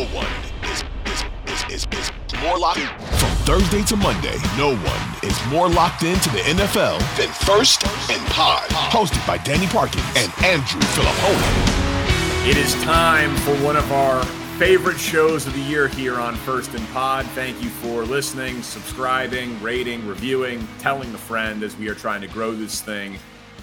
No one is, is, is, is, is more locked From Thursday to Monday, no one is more locked into the NFL than First and Pod. Hosted by Danny Parkins and Andrew Fillipponi. It is time for one of our favorite shows of the year here on First and Pod. Thank you for listening, subscribing, rating, reviewing, telling a friend as we are trying to grow this thing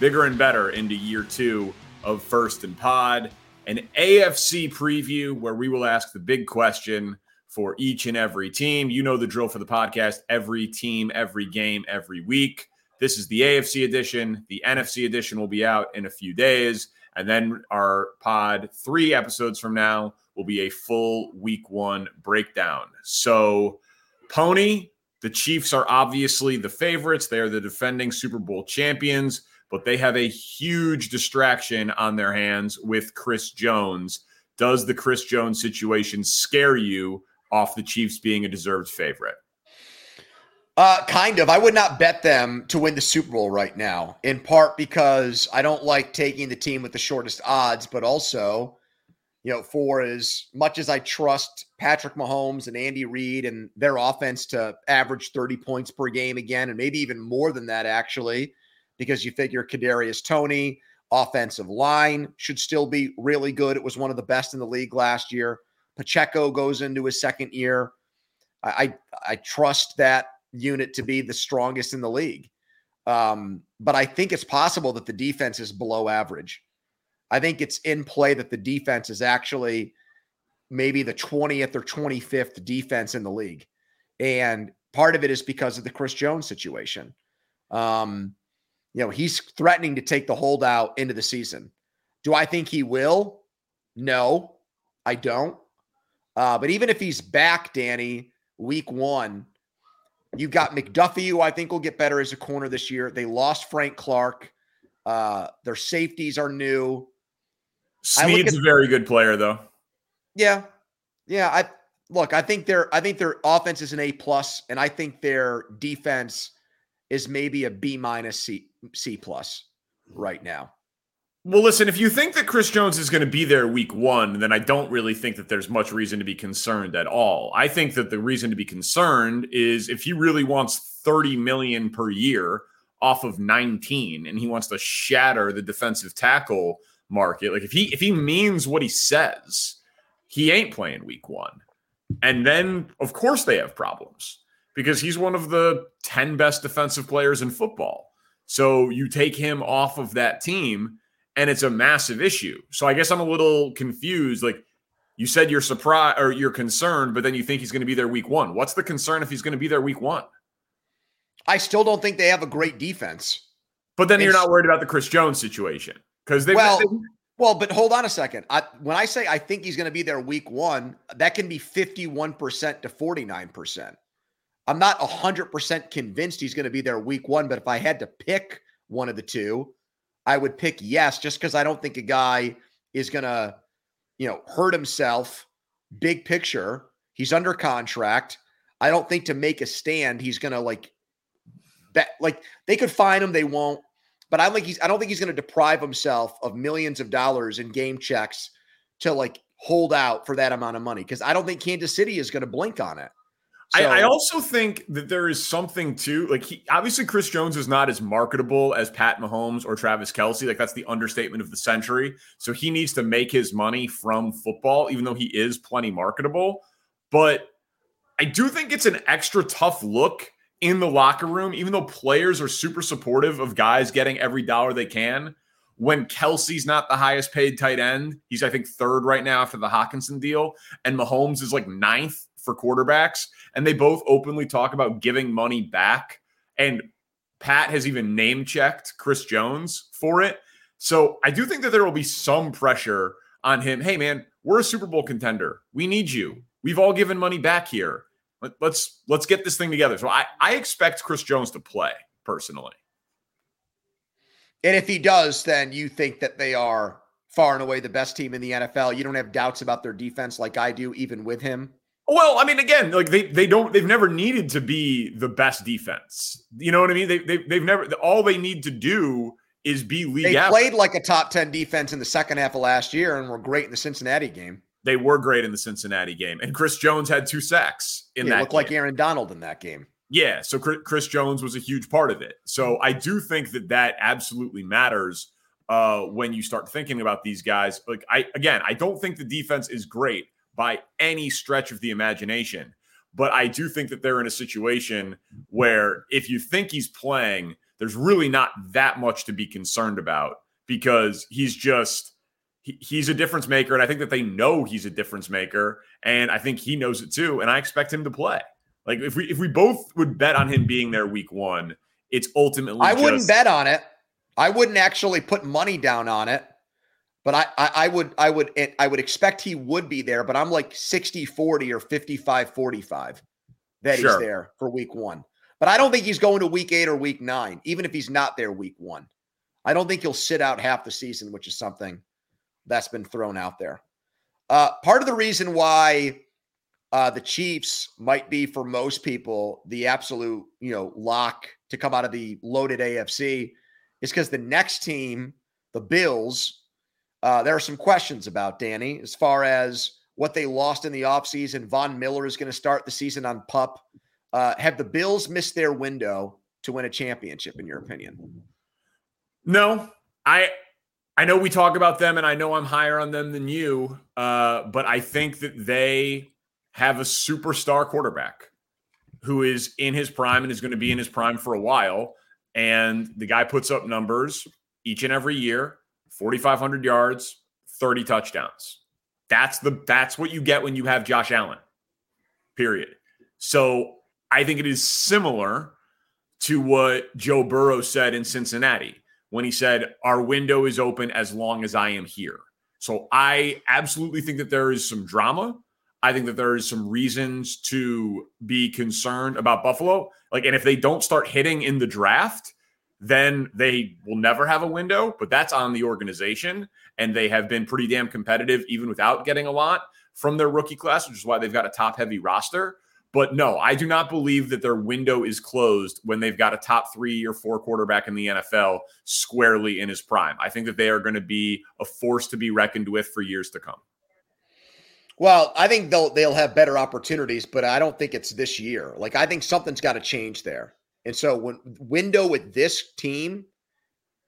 bigger and better into year two of First and Pod an AFC preview where we will ask the big question for each and every team. You know the drill for the podcast every team, every game, every week. This is the AFC edition. The NFC edition will be out in a few days. And then our pod, three episodes from now, will be a full week one breakdown. So, Pony, the Chiefs are obviously the favorites. They are the defending Super Bowl champions but they have a huge distraction on their hands with Chris Jones. Does the Chris Jones situation scare you off the Chiefs being a deserved favorite? Uh, kind of. I would not bet them to win the Super Bowl right now, in part because I don't like taking the team with the shortest odds, but also, you know, for as much as I trust Patrick Mahomes and Andy Reid and their offense to average 30 points per game again, and maybe even more than that, actually, because you figure Kadarius Toney, offensive line should still be really good. It was one of the best in the league last year. Pacheco goes into his second year. I I, I trust that unit to be the strongest in the league. Um, but I think it's possible that the defense is below average. I think it's in play that the defense is actually maybe the 20th or 25th defense in the league. And part of it is because of the Chris Jones situation. Um, you know, he's threatening to take the holdout into the season. Do I think he will? No, I don't. Uh, but even if he's back, Danny, week one, you've got McDuffie, who I think will get better as a corner this year. They lost Frank Clark. Uh, their safeties are new. Sneed's at, a very good player, though. Yeah, yeah. I look. I think their I think their offense is an A plus, and I think their defense is maybe a B minus C C plus right now. Well, listen, if you think that Chris Jones is going to be there week one, then I don't really think that there's much reason to be concerned at all. I think that the reason to be concerned is if he really wants 30 million per year off of 19 and he wants to shatter the defensive tackle market, like if he if he means what he says, he ain't playing week one. And then of course they have problems because he's one of the 10 best defensive players in football. So you take him off of that team and it's a massive issue. So I guess I'm a little confused. Like you said, you're surprised or you're concerned, but then you think he's going to be there week one. What's the concern if he's going to be there week one? I still don't think they have a great defense. But then it's, you're not worried about the Chris Jones situation because they well, well, but hold on a second. I, when I say I think he's going to be there week one, that can be 51% to 49%. I'm not 100% convinced he's going to be there week one, but if I had to pick one of the two, I would pick yes, just because I don't think a guy is going to, you know, hurt himself. Big picture, he's under contract. I don't think to make a stand, he's going to like bet. Like they could find him, they won't. But I think he's. I don't think he's going to deprive himself of millions of dollars in game checks to like hold out for that amount of money because I don't think Kansas City is going to blink on it. So, I, I, also think that there is something to like he obviously Chris Jones is not as marketable as Pat Mahomes or Travis Kelce. Like that's the understatement of the century. So he needs to make his money from football, even though he is plenty marketable. But I do think it's an extra tough look in the locker room, even though players are super supportive of guys getting every dollar they can. When Kelce's not the highest paid tight end, he's I think third right now after the Hockenson deal, and Mahomes is like ninth for quarterbacks and they both openly talk about giving money back. And Pat has even name checked Chris Jones for it. So I do think that there will be some pressure on him. Hey, man, we're a Super Bowl contender. We need you. We've all given money back here. Let, let's let's get this thing together. So I, I expect Chris Jones to play personally. And if he does, then you think that they are far and away the best team in the NFL. You don't have doubts about their defense like I do, even with him. Well, I mean, again, like they they don't they've never needed to be the best defense. You know what I mean? They, they they've never all they need to do is be league. They played like a top ten defense in the second half of last year and were great in the Cincinnati game. They were great in the Cincinnati game, and Chris Jones had two sacks in yeah, that. Looked game. like Aaron Donald in that game. Yeah, so Chris Jones was a huge part of it. So I do think that that absolutely matters uh, when you start thinking about these guys. Like I again, I don't think the defense is great by any stretch of the imagination, but I do think that they're in a situation where if you think he's playing, there's really not that much to be concerned about because he's just he, he's a difference maker, and I think that they know he's a difference maker, and I think he knows it too, and I expect him to play. Like if we if we both would bet on him being there week one, it's ultimately. I just, wouldn't bet on it. I wouldn't actually put money down on it, but I, I, I would I would I would expect he would be there. But I'm like 60 40 or 55 45 that sure. he's there for week one. But I don't think he's going to week eight or week nine, even if he's not there week one. I don't think he'll sit out half the season, which is something that's been thrown out there. Uh, part of the reason why uh, the Chiefs might be for most people the absolute, you know, lock to come out of the loaded AFC is because the next team, the Bills, uh, there are some questions about Danny as far as what they lost in the offseason. Von Miller is going to start the season on pup. Uh, have the Bills missed their window to win a championship, in your opinion? No, I I know we talk about them, and I know I'm higher on them than you, uh, but I think that they have a superstar quarterback who is in his prime and is going to be in his prime for a while. And the guy puts up numbers each and every year 4,500 yards, 30 touchdowns. That's the that's what you get when you have Josh Allen. Period. So I think it is similar to what Joe Burrow said in Cincinnati when he said, Our window is open as long as I am here. So I absolutely think that there is some drama. I think that there is some reasons to be concerned about Buffalo. Like, and if they don't start hitting in the draft, then they will never have a window, but that's on the organization. And they have been pretty damn competitive, even without getting a lot from their rookie class, which is why they've got a top heavy roster. But no, I do not believe that their window is closed when they've got a top three or four quarterback in the NFL squarely in his prime. I think that they are going to be a force to be reckoned with for years to come. Well, I think they'll they'll have better opportunities, but I don't think it's this year. Like I think something's got to change there. And so when window with this team,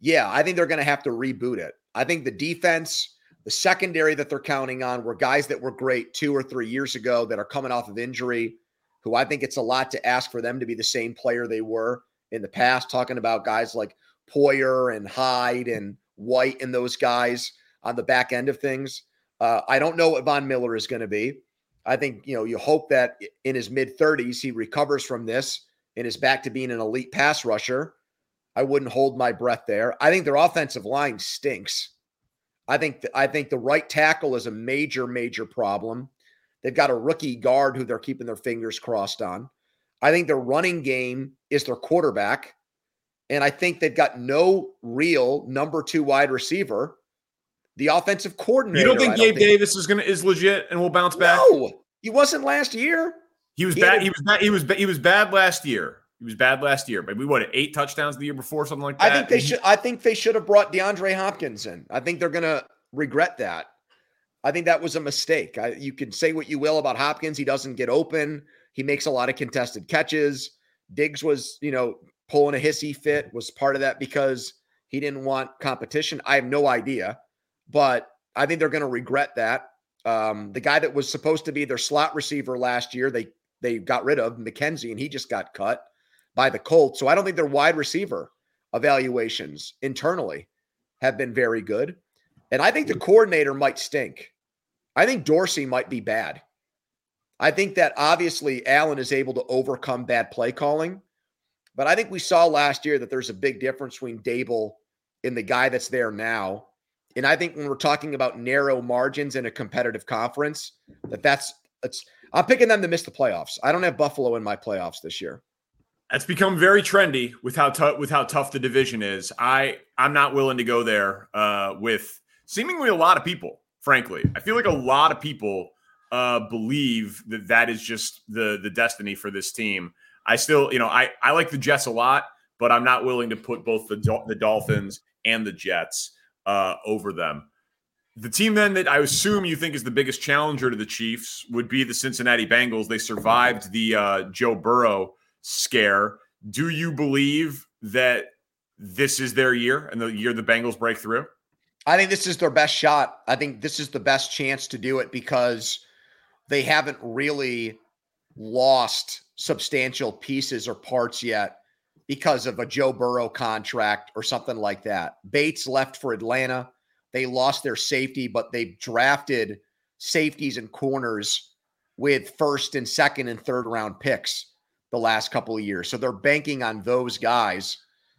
yeah, I think they're going to have to reboot it. I think the defense, the secondary that they're counting on were guys that were great 2 or 3 years ago that are coming off of injury who I think it's a lot to ask for them to be the same player they were in the past talking about guys like Poyer and Hyde and White and those guys on the back end of things. Uh, I don't know what Von Miller is going to be. I think, you know, you hope that in his mid 30s, he recovers from this and is back to being an elite pass rusher. I wouldn't hold my breath there. I think their offensive line stinks. I think th- I think the right tackle is a major, major problem. They've got a rookie guard who they're keeping their fingers crossed on. I think their running game is their quarterback. And I think they've got no real number two wide receiver the offensive coordinator. You don't think Gabe think, Davis is gonna is legit and will bounce back? No, he wasn't last year. He was he bad. He was bad. He was he was bad last year. He was bad last year. But we what eight touchdowns the year before, something like that. I think they should. I think they should have brought DeAndre Hopkins in. I think they're gonna regret that. I think that was a mistake. I, you can say what you will about Hopkins. He doesn't get open. He makes a lot of contested catches. Diggs was, you know, pulling a hissy fit. Was part of that because he didn't want competition. I have no idea but I think they're going to regret that. Um, the guy that was supposed to be their slot receiver last year, they they got rid of McKenzie, and he just got cut by the Colts. So I don't think their wide receiver evaluations internally have been very good. And I think the coordinator might stink. I think Dorsey might be bad. I think that obviously Allen is able to overcome bad play calling. But I think we saw last year that there's a big difference between Daboll and the guy that's there now And I think when we're talking about narrow margins in a competitive conference, that that's it's I'm picking them to miss the playoffs. I don't have Buffalo in my playoffs this year. That's become very trendy with how tough with how tough the division is. I I'm not willing to go there uh, with seemingly a lot of people. Frankly, I feel like a lot of people uh, believe that that is just the the destiny for this team. I still, you know, I I like the Jets a lot, but I'm not willing to put both the the Dolphins and the Jets uh, over them. The team then that I assume you think is the biggest challenger to the Chiefs would be the Cincinnati Bengals. They survived the uh, Joe Burrow scare. Do you believe that this is their year and the year the Bengals break through? I think this is their best shot. I think this is the best chance to do it because they haven't really lost substantial pieces or parts yet because of a Joe Burrow contract or something like that. Bates left for Atlanta. They lost their safety, but they've drafted safeties and corners with first and second and third round picks the last couple of years. So they're banking on those guys,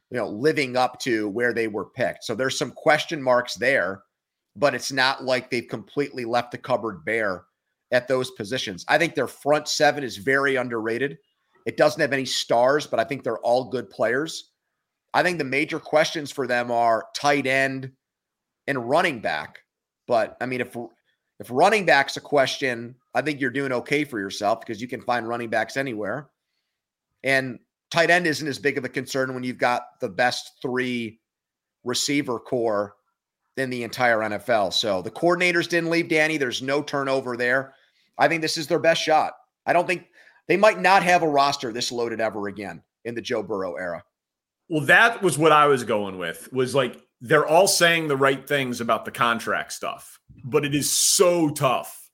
you know, living up to where they were picked. So there's some question marks there, but it's not like they've completely left the cupboard bare at those positions. I think their front seven is very underrated. It doesn't have any stars, but I think they're all good players. I think the major questions for them are tight end and running back. But I mean, if if running back's a question, I think you're doing okay for yourself because you can find running backs anywhere. And tight end isn't as big of a concern when you've got the best three receiver corps in the entire NFL. So the coordinators didn't leave Danny. There's no turnover there. I think this is their best shot. I don't think they might not have a roster this loaded ever again in the Joe Burrow era. Well, that was what I was going with. Was like they're all saying the right things about the contract stuff, but it is so tough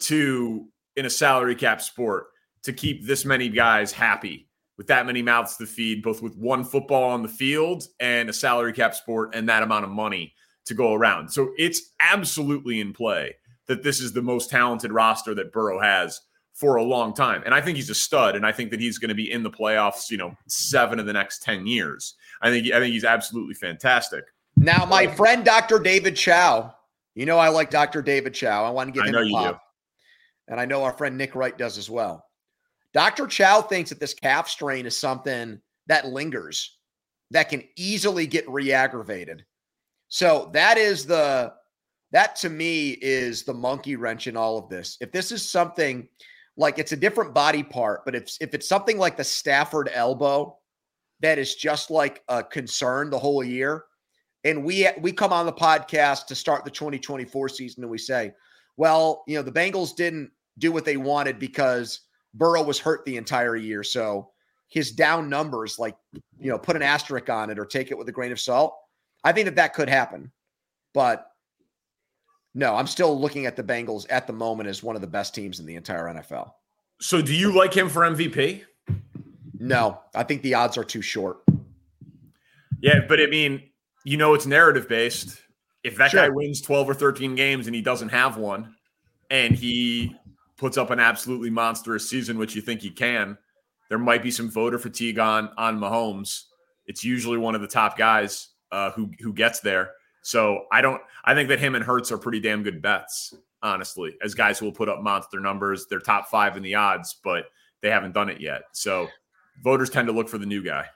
to in a salary cap sport to keep this many guys happy with that many mouths to feed, both with one football on the field and a salary cap sport and that amount of money to go around. So it's absolutely in play that this is the most talented roster that Burrow has for a long time. And I think he's a stud, and I think that he's going to be in the playoffs, you know, seven of the next 10 years. I think I think he's absolutely fantastic. Now, my friend Dr. David Chao, you know I like Dr. David Chao. I want to give him a pop. And I know our friend Nick Wright does as well. Dr. Chao thinks that this calf strain is something that lingers, that can easily get re-aggravated. So that is the that to me is the monkey wrench in all of this. If this is something like it's a different body part, but if if it's something like the Stafford elbow that is just like a concern the whole year, and we we come on the podcast to start the 2024 season and we say, well, you know, the Bengals didn't do what they wanted because Burrow was hurt the entire year. So his down numbers, like, you know, put an asterisk on it or take it with a grain of salt. I think that that could happen. But no, I'm still looking at the Bengals at the moment as one of the best teams in the entire NFL. So do you like him for MVP? No, I think the odds are too short. Yeah, but I mean, you know, it's narrative based. If that sure. guy wins 12 or 13 games and he doesn't have one, and he puts up an absolutely monstrous season, which you think he can, there might be some voter fatigue on on Mahomes. It's usually one of the top guys uh, who who gets there. So I don't. I think that him and Hurts are pretty damn good bets, honestly, as guys who will put up monster numbers. They're top five in the odds, but they haven't done it yet. So voters tend to look for the new guy.